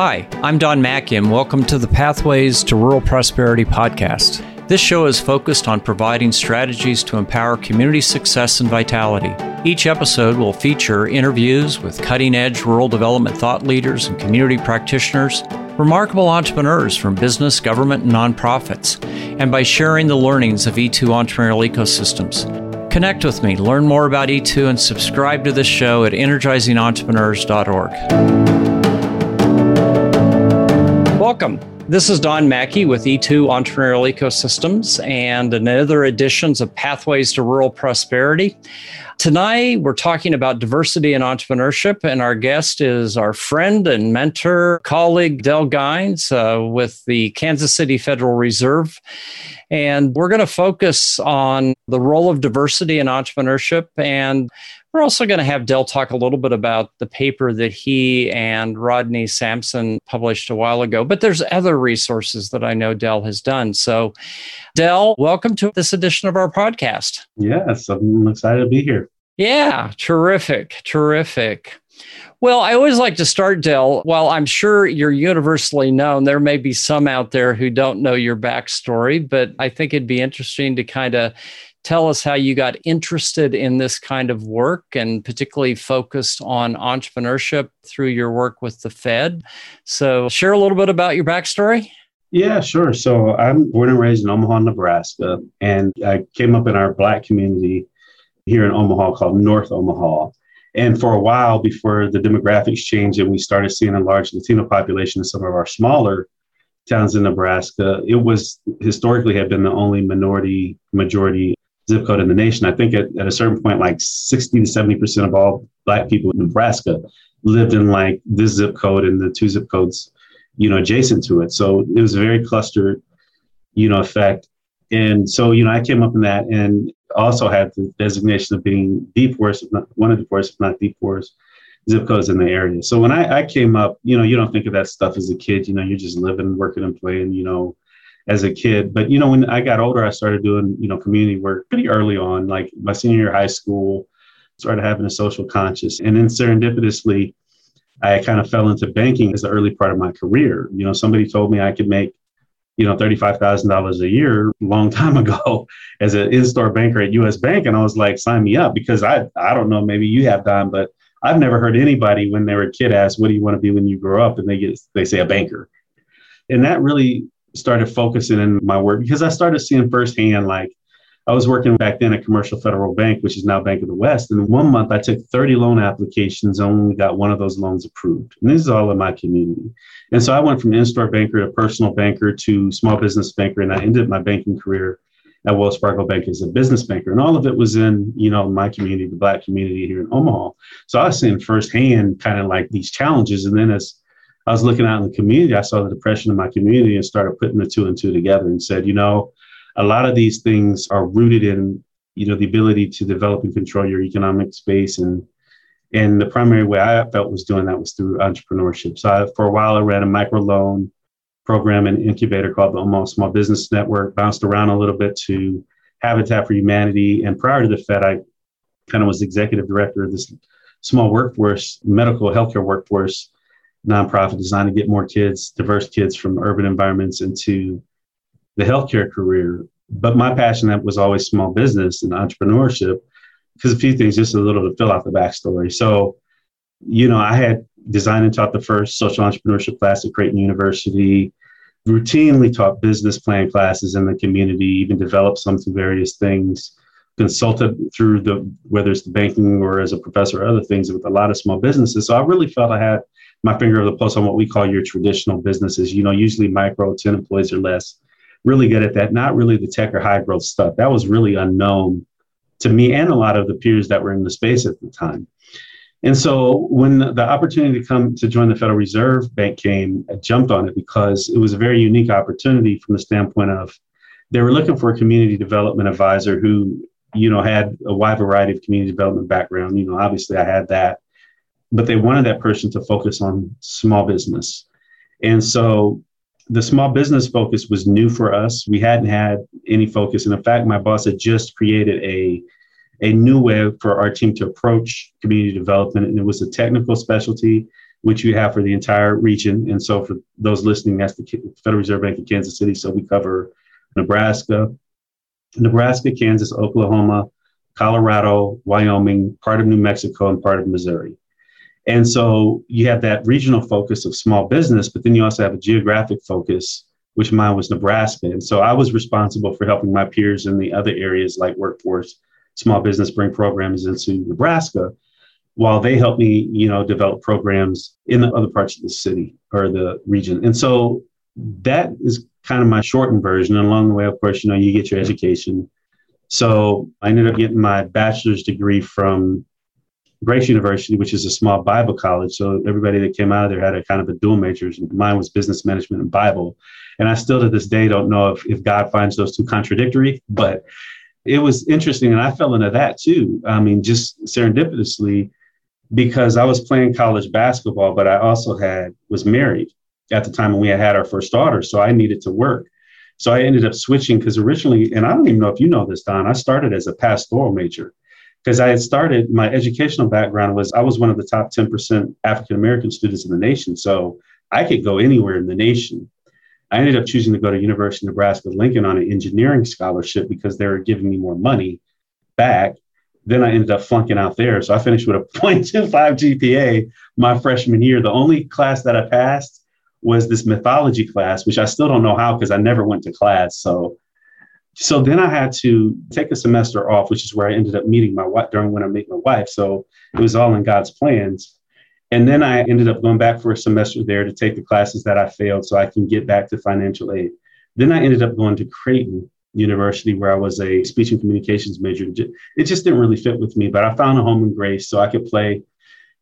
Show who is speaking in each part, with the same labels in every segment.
Speaker 1: Hi, I'm Don Macke, and welcome to the Pathways to Rural Prosperity podcast. This show is focused on providing strategies to empower community success and vitality. Each episode will feature interviews with cutting edge rural development thought leaders and community practitioners, remarkable entrepreneurs from business, government, and nonprofits, and by sharing the learnings of E2 entrepreneurial ecosystems. Connect with me, learn more about E2, and subscribe to this show at energizingentrepreneurs.org. Welcome. This is Don Macke with E2 Entrepreneurial Ecosystems and another editions of Pathways to Rural Prosperity. Tonight, we're talking about diversity and entrepreneurship, and our guest is our friend and mentor, colleague Del Gines uh, with the Kansas City Federal Reserve. And we're going to focus on the role of diversity in entrepreneurship and we're also going to have Del talk a little bit about the paper that he and Rodney Sampson published a while ago, but there's other resources that I know Del has done. So, Del, welcome to this edition of our podcast.
Speaker 2: Yes, I'm excited to be here.
Speaker 1: Yeah, terrific, terrific. Well, I always like to start, Del. While I'm sure you're universally known, there may be some out there who don't know your backstory, but I think it'd be interesting to kind of tell us how you got interested in this kind of work and particularly focused on entrepreneurship through your work with the Fed. So, share a little bit about your backstory.
Speaker 2: Yeah, sure. So, I'm born and raised in Omaha, Nebraska, and I came up in our Black community here in Omaha called North Omaha. And for a while before the demographics changed and we started seeing a large Latino population in some of our smaller towns in Nebraska, it was historically had been the only minority majority zip code in the nation. I think at, at a certain point, like 60 to 70% of all Black people in Nebraska lived in like this zip code and the two zip codes, you know, adjacent to it. So it was a very clustered, you know, effect. And so, you know, I came up in that and also had the designation of being the poorest, if not one of the poorest, if not the poorest zip codes in the area. So when I, I came up, you know, you don't think of that stuff as a kid, you know, you're just living, working and playing, you know, as a kid. But you know, when I got older, I started doing you know community work pretty early on, like my senior year of high school. Started having a social conscience, and then serendipitously, I kind of fell into banking as the early part of my career. You know, somebody told me I could make you know $35,000 a year a long time ago as an in-store banker at US Bank and I was like sign me up because I I don't know maybe you have done but I've never heard anybody when they were a kid ask what do you want to be when you grow up and they get they say a banker and that really started focusing in my work because I started seeing firsthand, like I was working back then at Commercial Federal Bank, which is now Bank of the West. And in one month I took 30 loan applications and only got one of those loans approved. And this is all in my community. And so I went from in-store banker to personal banker to small business banker. And I ended my banking career at Wells Fargo Bank as a business banker. And all of it was in, you know, my community, the black community here in Omaha. So I was seeing firsthand kind of like these challenges. And then as I was looking out in the community, I saw the depression in my community and started putting the two and two together and said, you know, a lot of these things are rooted in, you know, the ability to develop and control your economic space. And and the primary way I felt was doing that was through entrepreneurship. So I, for a while, I ran a microloan program and incubator called the Omaha Small Business Network, bounced around a little bit to Habitat for Humanity. And prior to the Fed, I kind of was executive director of this small workforce, medical healthcare workforce nonprofit designed to get more kids, diverse kids from urban environments into the healthcare career. But my passion that was always small business and entrepreneurship, because a few things, just a little to fill out the backstory. So, you know, I had designed and taught the first social entrepreneurship class at Creighton University, routinely taught business plan classes in the community, even developed some through various things, consulted through the whether it's the banking or as a professor or other things with a lot of small businesses. So I really felt I had my finger of the pulse on what we call your traditional businesses. You know, usually micro, 10 employees or less, really good at that. Not really the tech or high growth stuff. That was really unknown to me and a lot of the peers that were in the space at the time. And so when the opportunity to come to join the Federal Reserve Bank came, I jumped on it because it was a very unique opportunity from the standpoint of they were looking for a community development advisor who, you know, had a wide variety of community development background. You know, obviously I had that but they wanted that person to focus on small business. And so the small business focus was new for us. We hadn't had any focus. And in fact, my boss had just created a, a new way for our team to approach community development. And it was a technical specialty which we have for the entire region. And so for those listening, that's the Federal Reserve Bank of Kansas City. So we cover Nebraska, Nebraska, Kansas, Oklahoma, Colorado, Wyoming, part of New Mexico, and part of Missouri. And so you have that regional focus of small business, but then you also have a geographic focus, which mine was Nebraska. And so I was responsible for helping my peers in the other areas like workforce, small business bring programs into Nebraska, while they helped me, you know, develop programs in the other parts of the city or the region. And so that is kind of my shortened version. And along the way, of course, you know, you get your education. So I ended up getting my bachelor's degree from Grace University, which is a small Bible college. So everybody that came out of there had a kind of a dual majors. Mine was business management and Bible. And I still to this day don't know if, if God finds those two contradictory, but it was interesting. And I fell into that too. I mean, just serendipitously, because I was playing college basketball, but I also had was married at the time when we had had our first daughter. So I needed to work. So I ended up switching because originally, and I don't even know if you know this, Don, I started as a pastoral major because I had started my educational background was I was one of the top 10% African American students in the nation. So I could go anywhere in the nation. I ended up choosing to go to University of Nebraska Lincoln on an engineering scholarship because they were giving me more money back. Then I ended up flunking out there. So I finished with a 0.25 GPA my freshman year. The only class that I passed was this mythology class, which I still don't know how because I never went to class. So so then I had to take a semester off, which is where I ended up meeting my wife during when I met my wife. So it was all in God's plans. And then I ended up going back for a semester there to take the classes that I failed so I can get back to financial aid. Then I ended up going to Creighton University where I was a speech and communications major. It just didn't really fit with me, but I found a home in Grace so I could play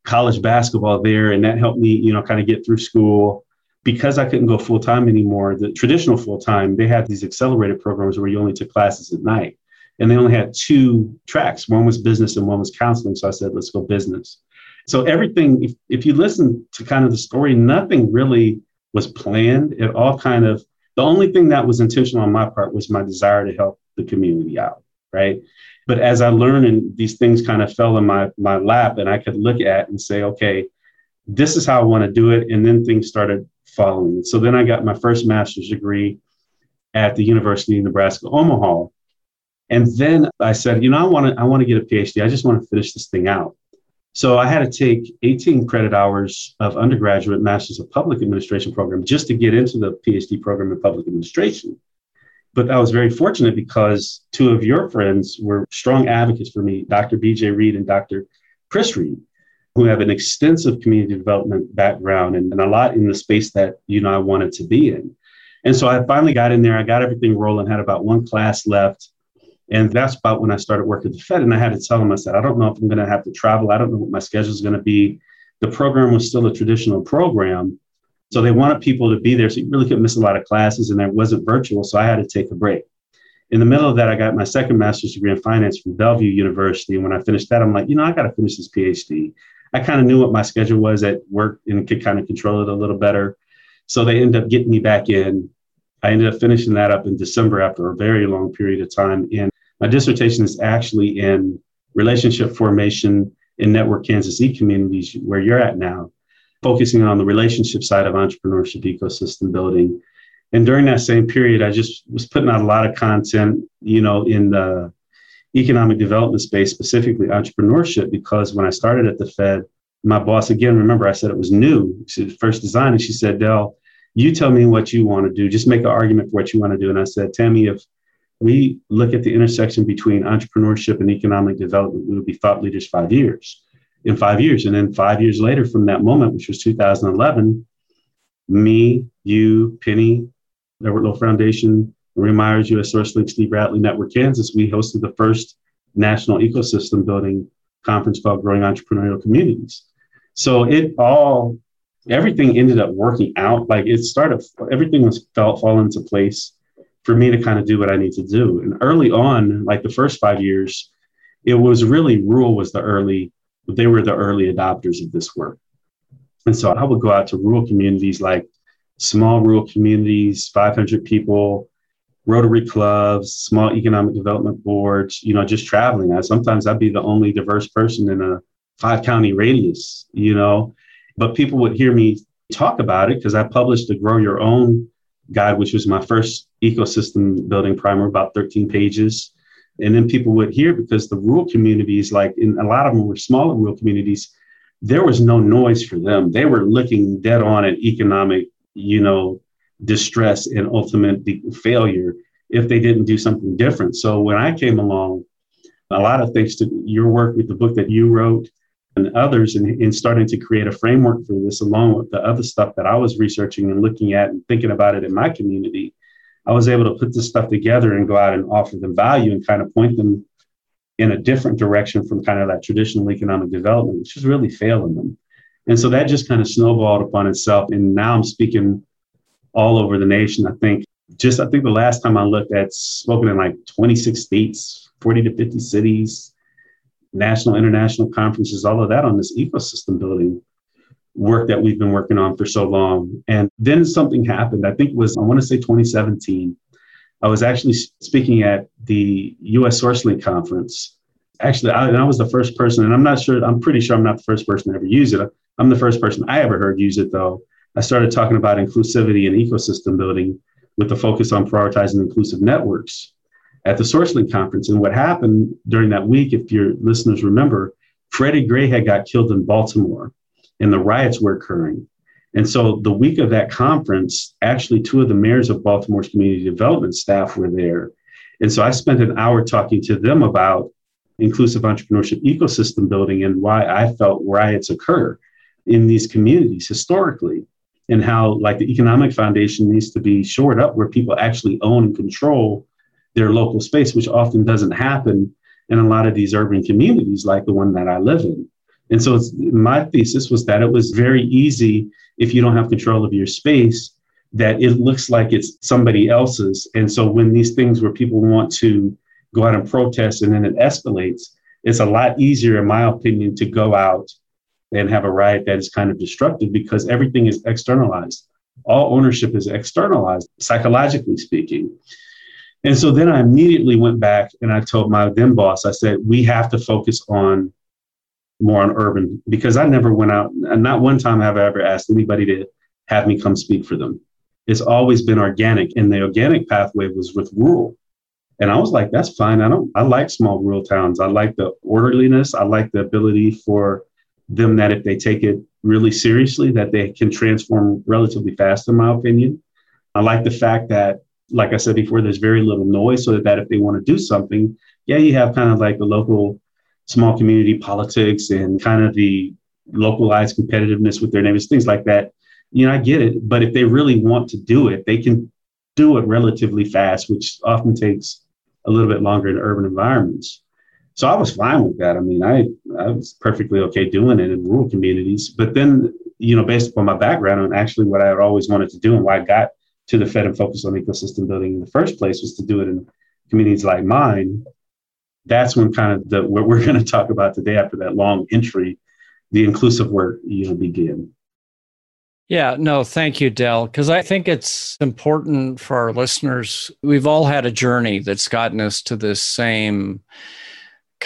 Speaker 2: college basketball there. And that helped me, you know, kind of get through school because I couldn't go full time anymore, the traditional full time, they had these accelerated programs where you only took classes at night. And they only had two tracks one was business and one was counseling. So I said, let's go business. So everything, if, if you listen to kind of the story, nothing really was planned. It all kind of, the only thing that was intentional on my part was my desire to help the community out. Right. But as I learned and these things kind of fell in my, my lap and I could look at and say, okay, this is how I want to do it. And then things started following So then I got my first master's degree at the University of Nebraska Omaha. And then I said, you know, I want to I want to get a PhD. I just want to finish this thing out. So I had to take 18 credit hours of undergraduate Masters of Public Administration program just to get into the PhD program in public administration. But I was very fortunate because two of your friends were strong advocates for me, Dr. BJ Reed and Dr. Chris Reed who have an extensive community development background and, and a lot in the space that you know I wanted to be in. And so I finally got in there. I got everything rolling. Had about one class left, and that's about when I started working at the Fed. And I had to tell them, I said, I don't know if I'm going to have to travel. I don't know what my schedule is going to be. The program was still a traditional program, so they wanted people to be there. So you really couldn't miss a lot of classes, and it wasn't virtual. So I had to take a break. In the middle of that, I got my second master's degree in finance from Bellevue University. And when I finished that, I'm like, you know, I got to finish this PhD. I kind of knew what my schedule was at work and could kind of control it a little better. So they ended up getting me back in. I ended up finishing that up in December after a very long period of time. And my dissertation is actually in relationship formation in network Kansas E communities, where you're at now, focusing on the relationship side of entrepreneurship ecosystem building. And during that same period, I just was putting out a lot of content, you know, in the economic development space, specifically entrepreneurship, because when I started at the Fed, my boss, again, remember I said it was new, she first designed, and she said, Del, you tell me what you want to do. Just make an argument for what you want to do. And I said, Tammy, if we look at the intersection between entrepreneurship and economic development, we would be thought leaders five years, in five years. And then five years later from that moment, which was 2011, me, you, Penny, Edward Lowe Foundation, Marie Meyers, US SourceLink, Steve Radley, Network Kansas, we hosted the first national ecosystem building conference called Growing Entrepreneurial Communities. So it all, everything ended up working out. Like it started, everything was felt fall into place for me to kind of do what I need to do. And early on, like the first five years, it was really rural was the early, they were the early adopters of this work. And so I would go out to rural communities like small rural communities, 500 people, Rotary clubs, small economic development boards, you know, just traveling. I, sometimes I'd be the only diverse person in a five county radius, you know, But people would hear me talk about it because I published the Grow Your Own guide, which was my first ecosystem building primer, about 13 pages. And then people would hear because the rural communities, like in a lot of them were smaller rural communities, there was no noise for them. They were looking dead on at economic, you know, distress and ultimate failure if they didn't do something different. So when I came along, a lot of thanks to your work with the book that you wrote and others in, in starting to create a framework for this along with the other stuff that I was researching and looking at and thinking about it in my community, I was able to put this stuff together and go out and offer them value and kind of point them in a different direction from kind of that traditional economic development, which is really failing them. And so that just kind of snowballed upon itself. And now I'm speaking all over the nation. I think just, I think the last time I looked at spoken in like 26 states, 40 to 50 cities, national, international conferences, all of that on this ecosystem building work that we've been working on for so long. And then something happened. I think it was, I want to say 2017. I was actually speaking at the US SourceLink conference. Actually, I, I was the first person, and I'm not sure, I'm pretty sure I'm not the first person to ever use it. I'm the first person I ever heard use it, though. I started talking about inclusivity and ecosystem building with the focus on prioritizing inclusive networks at the SourceLink conference. And what happened during that week, if your listeners remember, Freddie Gray had got killed in Baltimore and the riots were occurring. And so the week of that conference, actually, two of the mayors of Baltimore's community development staff were there. And so I spent an hour talking to them about inclusive entrepreneurship ecosystem building and why I felt riots occur in these communities historically and how like the economic foundation needs to be shored up where people actually own and control their local space which often doesn't happen in a lot of these urban communities like the one that I live in and so my thesis was that it was very easy if you don't have control of your space, that it looks like it's somebody else's. And so when these things where people want to go out and protest and then it escalates, it's a lot easier, in my opinion, to go out and have a riot that is kind of destructive because everything is externalized. All ownership is externalized, psychologically speaking. And so then I immediately went back and I told my then boss, I said, we have to focus on more on urban because I never went out and not one time have I ever asked anybody to have me come speak for them. It's always been organic. And the organic pathway was with rural. And I was like, that's fine. I don't I like small rural towns. I like the orderliness. I like the ability for them that if they take it really seriously, that they can transform relatively fast, in my opinion. I like the fact that, like I said before, there's very little noise so that if they want to do something, yeah, you have kind of like the local small community politics and kind of the localized competitiveness with their neighbors, things like that. You know, I get it. But if they really want to do it, they can do it relatively fast, which often takes a little bit longer in urban environments. So I was fine with that. I mean, I, I was perfectly okay doing it in rural communities. But then, you know, based upon my background and actually what I had always wanted to do and why I got to the Fed and focused on ecosystem building in the first place was to do it in communities like mine that's when kind of the what we're going to talk about today after that long entry, the inclusive work you know begin.
Speaker 1: Yeah, no, thank you, Del, because I think it's important for our listeners. We've all had a journey that's gotten us to this same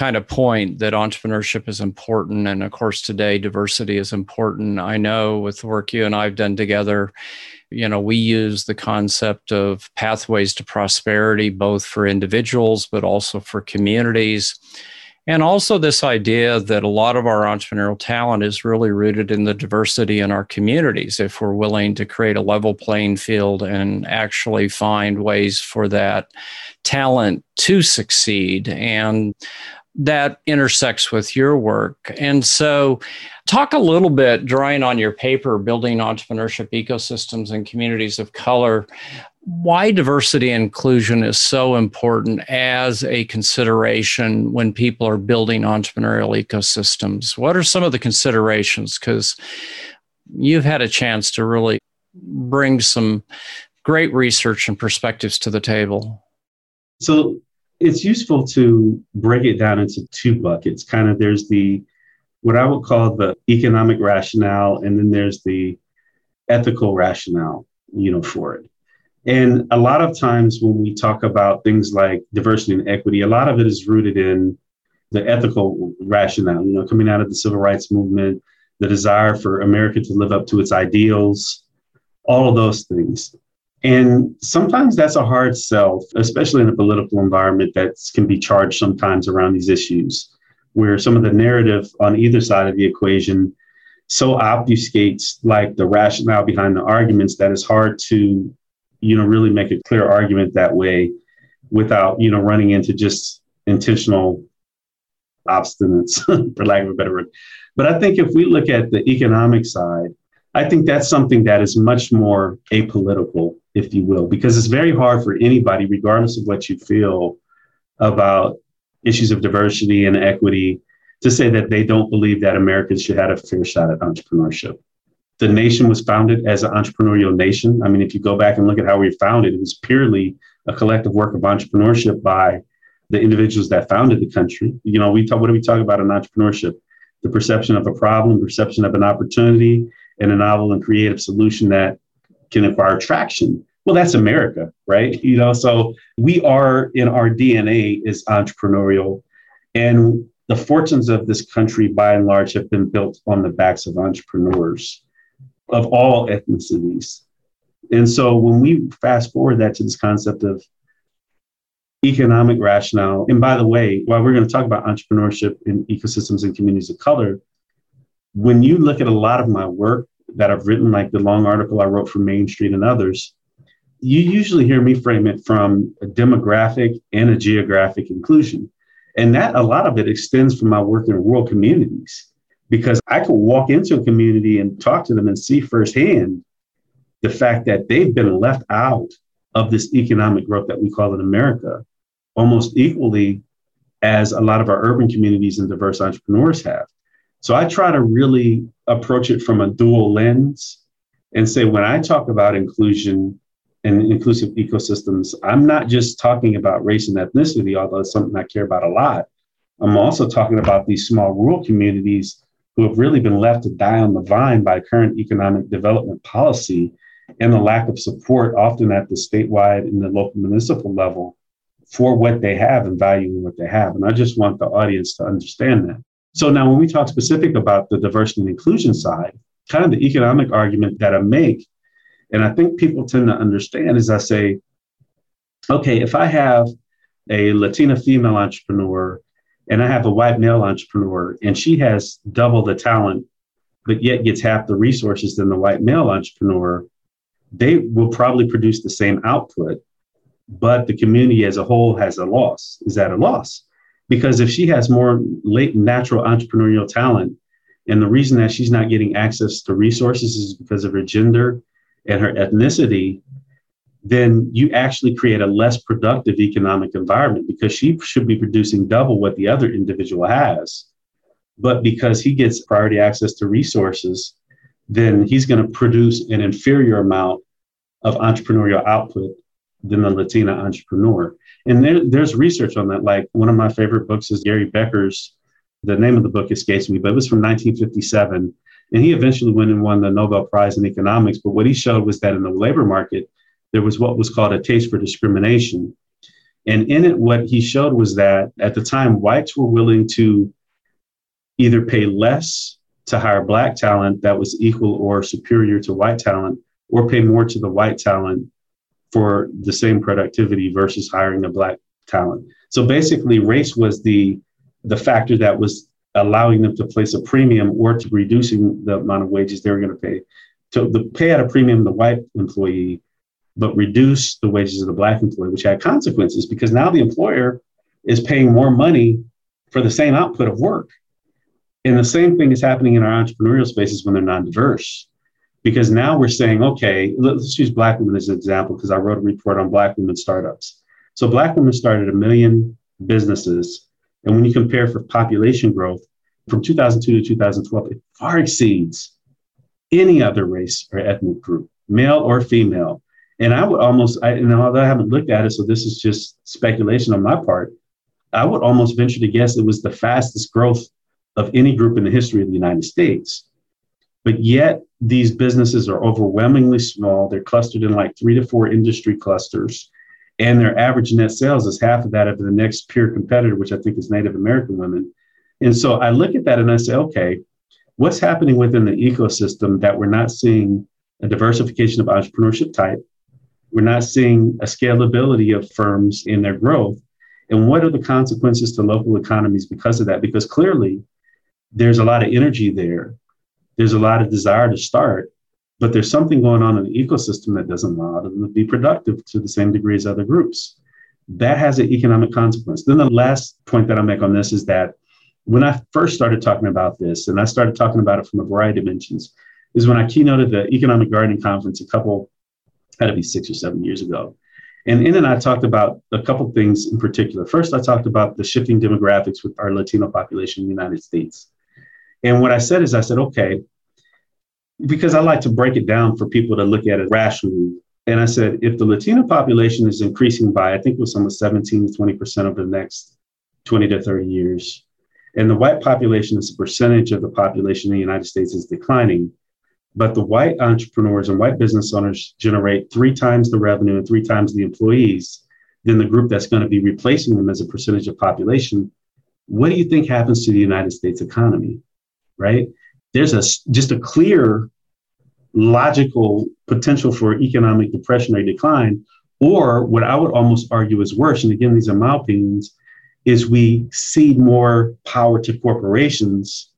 Speaker 1: kind of point that entrepreneurship is important. And of course, today, diversity is important. I know with the work you and I've done together, you know, we use the concept of pathways to prosperity, both for individuals, but also for communities. And also, this idea that a lot of our entrepreneurial talent is really rooted in the diversity in our communities. If we're willing to create a level playing field and actually find ways for that talent to succeed. And that intersects with your work. And so, talk a little bit, drawing on your paper, Building Entrepreneurship Ecosystems and Communities of Color, why diversity and inclusion is so important as a consideration when people are building entrepreneurial ecosystems. What are some of the considerations? Because you've had a chance to really bring some great research and perspectives to the table.
Speaker 2: So, it's useful to break it down into two buckets. Kind of there's the what I would call the economic rationale, and then there's the ethical rationale, you know, for it. And a lot of times when we talk about things like diversity and equity, a lot of it is rooted in the ethical rationale, you know, coming out of the civil rights movement, the desire for America to live up to its ideals, all of those things. And sometimes that's a hard sell, especially in a political environment that can be charged sometimes around these issues, where some of the narrative on either side of the equation so obfuscates like the rationale behind the arguments that it's hard to, you know, really make a clear argument that way without, you know, running into just intentional obstinance, for lack of a better word. But I think if we look at the economic side, I think that's something that is much more apolitical, if you will, because it's very hard for anybody, regardless of what you feel about issues of diversity and equity, to say that they don't believe that Americans should have a fair shot at entrepreneurship. The nation was founded as an entrepreneurial nation. I mean, if you go back and look at how we founded, it was purely a collective work of entrepreneurship by the individuals that founded the country. You know, we talk, what do we talk about in entrepreneurship? The perception of a problem, perception of an opportunity, and a novel and creative solution that can acquire traction. Well, that's America, right? You know, so we are in our DNA is entrepreneurial. And the fortunes of this country, by and large, have been built on the backs of entrepreneurs of all ethnicities. And so when we fast forward that to this concept of economic rationale. And by the way, while we're going to talk about entrepreneurship in ecosystems and communities of color, when you look at a lot of my work that I've written, like the long article I wrote for Main Street and others, you usually hear me frame it from a demographic and a geographic inclusion. And that a lot of it extends from my work in rural communities because I could walk into a community and talk to them and see firsthand the fact that they've been left out of this economic growth that we call in America almost equally as a lot of our urban communities and diverse entrepreneurs have. So I try to really approach it from a dual lens and say when I talk about inclusion and inclusive ecosystems, I'm not just talking about race and ethnicity, although it's something I care about a lot. I'm also talking about these small rural communities who have really been left to die on the vine by current economic development policy and the lack of support, often at the statewide and the local municipal level, for what they have and valuing what they have. And I just want the audience to understand that. So now when we talk specific about the diversity and inclusion side, kind of the economic argument that I make, and I think people tend to understand is I say, okay, if I have a Latina female entrepreneur and I have a white male entrepreneur and she has double the talent, but yet gets half the resources than the white male entrepreneur, they will probably produce the same output but the community as a whole has a loss, is at a loss. Because if she has more late natural entrepreneurial talent, and the reason that she's not getting access to resources is because of her gender and her ethnicity, then you actually create a less productive economic environment because she should be producing double what the other individual has. But because he gets priority access to resources, then he's going to produce an inferior amount of entrepreneurial output than the Latina entrepreneur. And there, there's research on that. Like one of my favorite books is Gary Becker's. The name of the book escapes me, but it was from 1957. And he eventually went and won the Nobel Prize in economics. But what he showed was that in the labor market, there was what was called a taste for discrimination. And in it, what he showed was that at the time, whites were willing to either pay less to hire black talent that was equal or superior to white talent, or pay more to the white talent for the same productivity versus hiring a black talent. So basically, race was the the factor that was allowing them to place a premium or to reducing the amount of wages they were going to pay to the pay at a premium the white employee, but reduce the wages of the black employee, which had consequences because now the employer is paying more money for the same output of work. And the same thing is happening in our entrepreneurial spaces when they're non-diverse because now we're saying, okay, let's use Black women as an example because I wrote a report on Black women startups. So Black women started a million businesses. And when you compare for population growth from 2002 to 2012, it far exceeds any other race or ethnic group, male or female. And I would almost, I, know, although I haven't looked at it, so this is just speculation on my part, I would almost venture to guess it was the fastest growth of any group in the history of the United States. But yet, these businesses are overwhelmingly small. They're clustered in like three to four industry clusters. And their average net sales is half of that of the next peer competitor, which I think is Native American women. And so I look at that and I say, okay, what's happening within the ecosystem that we're not seeing a diversification of entrepreneurship type? We're not seeing a scalability of firms in their growth. And what are the consequences to local economies because of that? Because clearly there's a lot of energy there. There's a lot of desire to start, but there's something going on in the ecosystem that doesn't allow them to be productive to the same degree as other groups. That has an economic consequence. Then the last point that I make on this is that when I first started talking about this, and I started talking about it from a variety of dimensions, is when I keynoted the Economic Gardening Conference a couple, had to be six or seven years ago. And in and I talked about a couple things in particular. First, I talked about the shifting demographics with our Latino population in the United States. And what I said is, I said, okay, because I like to break it down for people to look at it rationally. And I said, if the Latino population is increasing by, I think it was almost 17 to 20% over the next 20 to 30 years, and the white population as a percentage of the population in the United States is declining, but the white entrepreneurs and white business owners generate three times the revenue and three times the employees than the group that's going to be replacing them as a percentage of population. What do you think happens to the United States economy? Right? There's a just a clear logical potential for economic depression or decline, or what I would almost argue is worse. And again, these are my opinions is we cede more power to corporations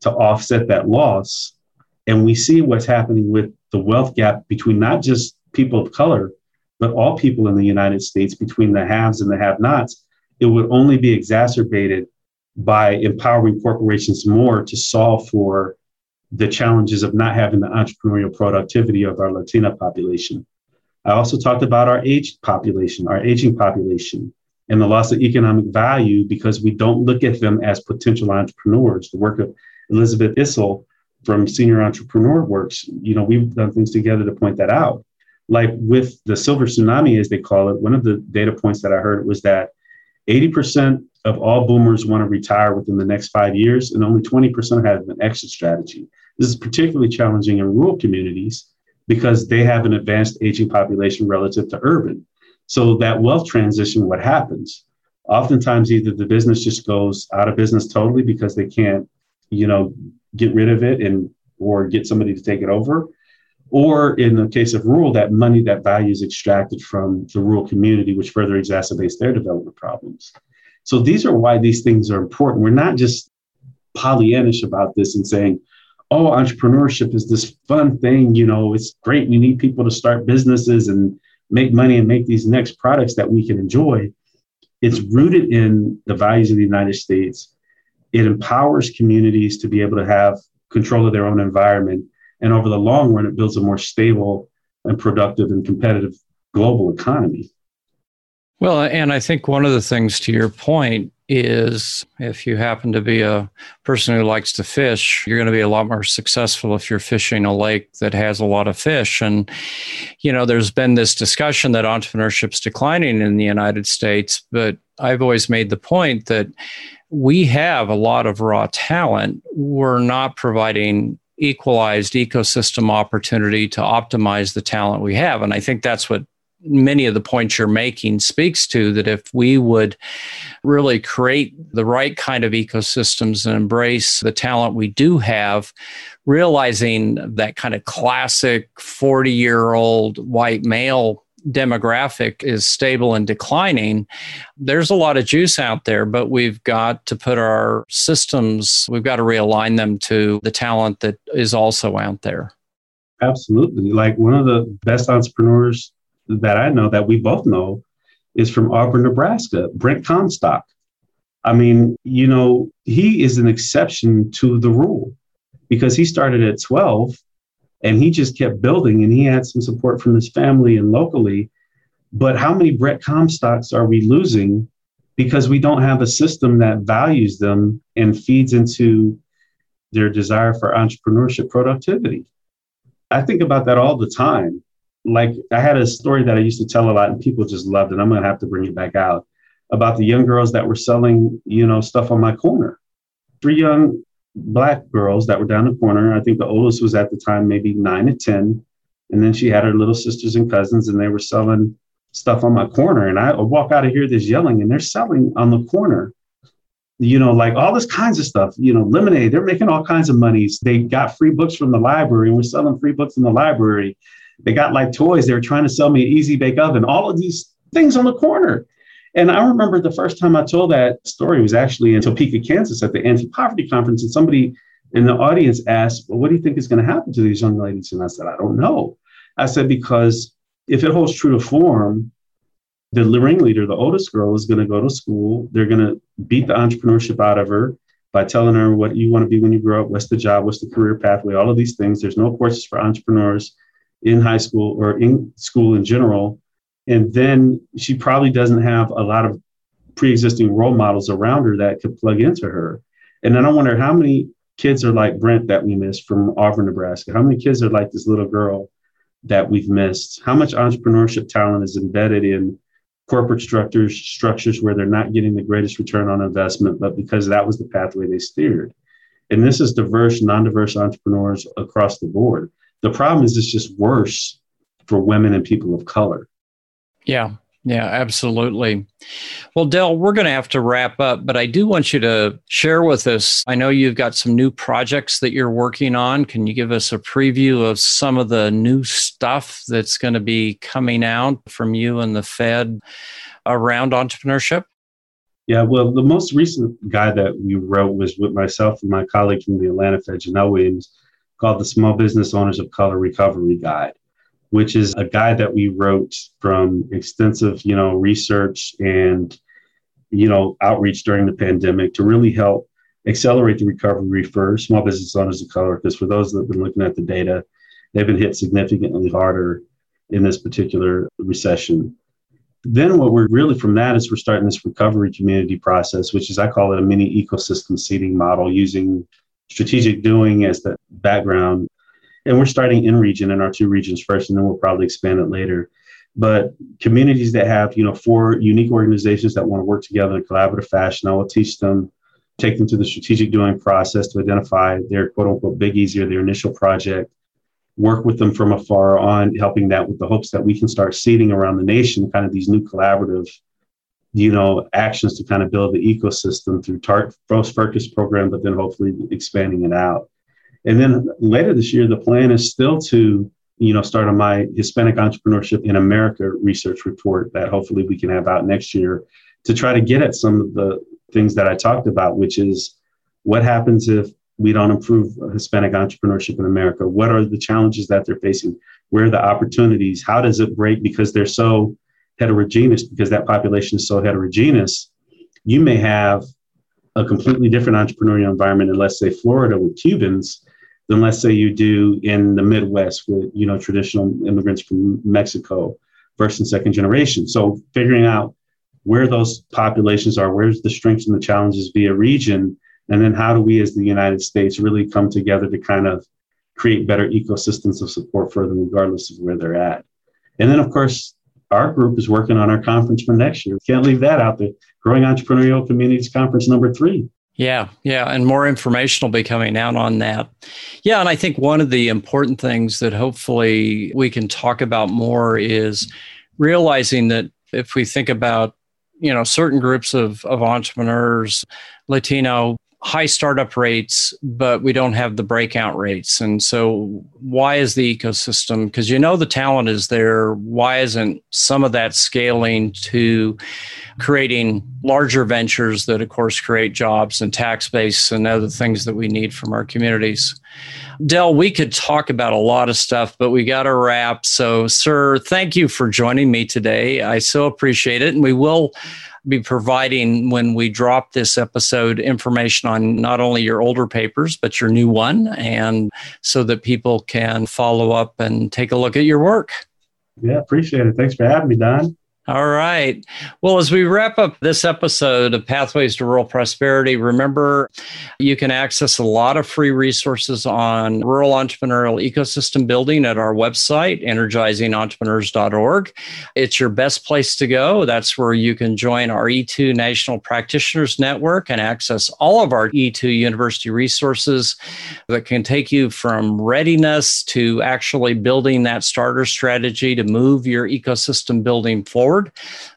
Speaker 2: to offset that loss. And we see what's happening with the wealth gap between not just people of color, but all people in the United States between the haves and the have nots. It would only be exacerbated by empowering corporations more to solve for the challenges of not having the entrepreneurial productivity of our Latina population. I also talked about our aged population, our aging population and the loss of economic value because we don't look at them as potential entrepreneurs. The work of Elizabeth Isele from Senior Entrepreneur Works, you know, we've done things together to point that out. Like with the silver tsunami, as they call it, one of the data points that I heard was that 80% of all boomers want to retire within the next five years, and only 20% have an exit strategy. This is particularly challenging in rural communities because they have an advanced aging population relative to urban. So that wealth transition, what happens? Oftentimes, either the business just goes out of business totally because they can't, you know, get rid of it and or get somebody to take it over, or in the case of rural, that money, that value is extracted from the rural community, which further exacerbates their development problems. So these are why these things are important. We're not just Pollyannish about this and saying, oh, entrepreneurship is this fun thing. You know, it's great. We need people to start businesses and make money and make these next products that we can enjoy. It's rooted in the values of the United States. It empowers communities to be able to have control of their own environment. And over the long run, it builds a more stable and productive and competitive global economy.
Speaker 1: Well, and I think one of the things to your point is if you happen to be a person who likes to fish, you're going to be a lot more successful if you're fishing a lake that has a lot of fish. And, you know, there's been this discussion that entrepreneurship's declining in the United States, but I've always made the point that we have a lot of raw talent. We're not providing equalized ecosystem opportunity to optimize the talent we have. And I think that's what many of the points you're making speaks to that if we would really create the right kind of ecosystems and embrace the talent we do have, realizing that kind of classic 40 year old white male demographic is stable and declining, there's a lot of juice out there, but we've got to put our systems, we've got to realign them to the talent that is also out there.
Speaker 2: Absolutely. Like one of the best entrepreneurs that I know that we both know is from Auburn, Nebraska, Brent Comstock. I mean, you know, he is an exception to the rule because he started at 12 and he just kept building and he had some support from his family and locally. But how many Brent Comstocks are we losing because we don't have a system that values them and feeds into their desire for entrepreneurship productivity? I think about that all the time like I had a story that I used to tell a lot and people just loved it. I'm gonna have to bring it back out about the young girls that were selling, you know, stuff on my corner. Three young black girls that were down the corner. I think the oldest was at the time maybe nine to ten. And then she had her little sisters and cousins, and they were selling stuff on my corner. And I walk out of here, this yelling, and they're selling on the corner you know, like all this kinds of stuff. You know, lemonade, they're making all kinds of monies. They got free books from the library and we're selling free books in the library. They got like toys. They were trying to sell me an easy bake oven, all of these things on the corner. And I remember the first time I told that story was actually in Topeka, Kansas at the anti poverty conference. And somebody in the audience asked, Well, what do you think is going to happen to these young ladies? And I said, I don't know. I said, Because if it holds true to form, the ringleader, the oldest girl, is going to go to school. They're going to beat the entrepreneurship out of her by telling her what you want to be when you grow up, what's the job, what's the career pathway, all of these things. There's no courses for entrepreneurs in high school or in school in general. And then she probably doesn't have a lot of pre existing role models around her that could plug into her. And then I wonder how many kids are like Brent that we missed from Auburn, Nebraska? How many kids are like this little girl that we've missed? How much entrepreneurship talent is embedded in corporate structures, structures where they're not getting the greatest return on investment, but because that was the pathway they steered? And this is diverse, non-diverse entrepreneurs across the board. The problem is it's just worse for women and people of color.
Speaker 1: Yeah, yeah, absolutely. Well, Del, we're going to have to wrap up, but I do want you to share with us. I know you've got some new projects that you're working on. Can you give us a preview of some of the new stuff that's going to be coming out from you and the Fed around entrepreneurship?
Speaker 2: Yeah, well, the most recent guide that we wrote was with myself and my colleague from the Atlanta Fed, Janelle Williams, called the Small Business Owners of Color Recovery Guide which is a guide that we wrote from extensive, you know, research and, you know, outreach during the pandemic to really help accelerate the recovery for small business owners of color. Because for those that have been looking at the data, they've been hit significantly harder in this particular recession. Then, what we're really from that is we're starting this recovery community process, which is I call it a mini ecosystem seeding model using strategic doing as the background and we're starting in region in our two regions first, and then we'll probably expand it later. But communities that have, you know, four unique organizations that want to work together in a collaborative fashion, I will teach them, take them through the strategic doing process to identify their quote unquote big easy or their initial project, work with them from afar on helping that with the hopes that we can start seeding around the nation kind of these new collaborative you know actions to kind of build the ecosystem through TART first focus program but then hopefully expanding it out and then later this year, the plan is still to, you know, start on my Hispanic Entrepreneurship in America research report that hopefully we can have out next year to try to get at some of the things that I talked about, which is what happens if we don't improve Hispanic entrepreneurship in America? What are the challenges that they're facing? Where are the opportunities? How does it break because they're so heterogeneous, because that population is so heterogeneous? You may have a completely different entrepreneurial environment in, let's say, Florida with Cubans than let's say you do in the Midwest with you know traditional immigrants from Mexico, first and second generation. So figuring out where those populations are, where's the strengths and the challenges via region, and then how do we as the United States really come together to kind of create better ecosystems of support for them, regardless of where they're at. And then of course our group is working on our conference for next year. Can't leave that out there. Growing Entrepreneurial Communities Conference number three.
Speaker 1: Yeah, yeah, and more information will be coming out on that. Yeah, and I think one of the important things that hopefully we can talk about more is realizing that if we think about, you know, certain groups of, of entrepreneurs, Latino, high startup rates, but we don't have the breakout rates. And so, why is the ecosystem? Because you know the talent is there. Why isn't some of that scaling to creating larger ventures that, of course, create jobs and tax base and other things that we need from our communities? Del, we could talk about a lot of stuff, but we got to wrap. So, sir, thank you for joining me today. I so appreciate it. And we will be providing when we drop this episode information on not only your older papers but your new one and so that people can follow up and take a look at your work.
Speaker 2: Yeah appreciate it. Thanks for having me don
Speaker 1: all right. Well, as we wrap up this episode of Pathways to Rural Prosperity, remember you can access a lot of free resources on rural entrepreneurial ecosystem building at our website, energizingentrepreneurs.org. It's your best place to go. That's where you can join our E2 National Practitioners Network and access all of our E2 University resources that can take you from readiness to actually building that starter strategy to move your ecosystem building forward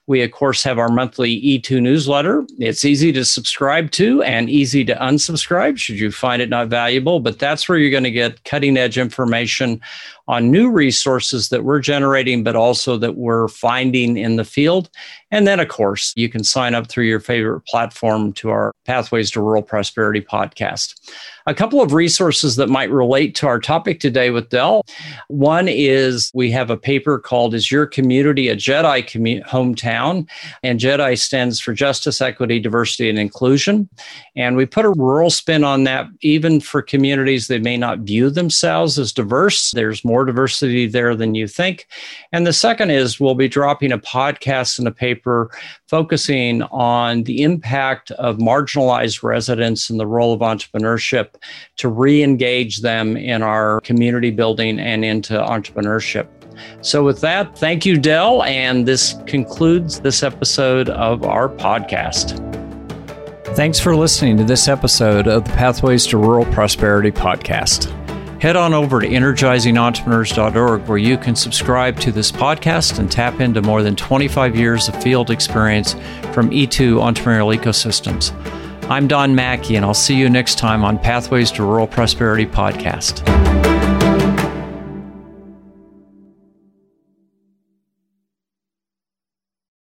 Speaker 1: We, of course, have our monthly E2 newsletter. It's easy to subscribe to and easy to unsubscribe should you find it not valuable, but that's where you're going to get cutting edge information on new resources that we're generating, but also that we're finding in the field. And then, of course, you can sign up through your favorite platform to our Pathways to Rural Prosperity podcast. A couple of resources that might relate to our topic today with Del. One is we have a paper called Is Your Community a Jedi commu- Hometown? And Jedi stands for Justice, Equity, Diversity, and Inclusion. And we put a rural spin on that, even for communities that may not view themselves as diverse. There's more diversity there than you think. And the second is we'll be dropping a podcast and a paper focusing on the impact of marginalized residents and the role of entrepreneurship to re engage them in our community building and into entrepreneurship. So, with that, thank you, Del. And this concludes this episode of our podcast. Thanks for listening to this episode of the Pathways to Rural Prosperity podcast. Head on over to energizingentrepreneurs.org where you can subscribe to this podcast and tap into more than 25 years of field experience from E2 entrepreneurial ecosystems. I'm Don Macke, and I'll see you next time on Pathways to Rural Prosperity podcast.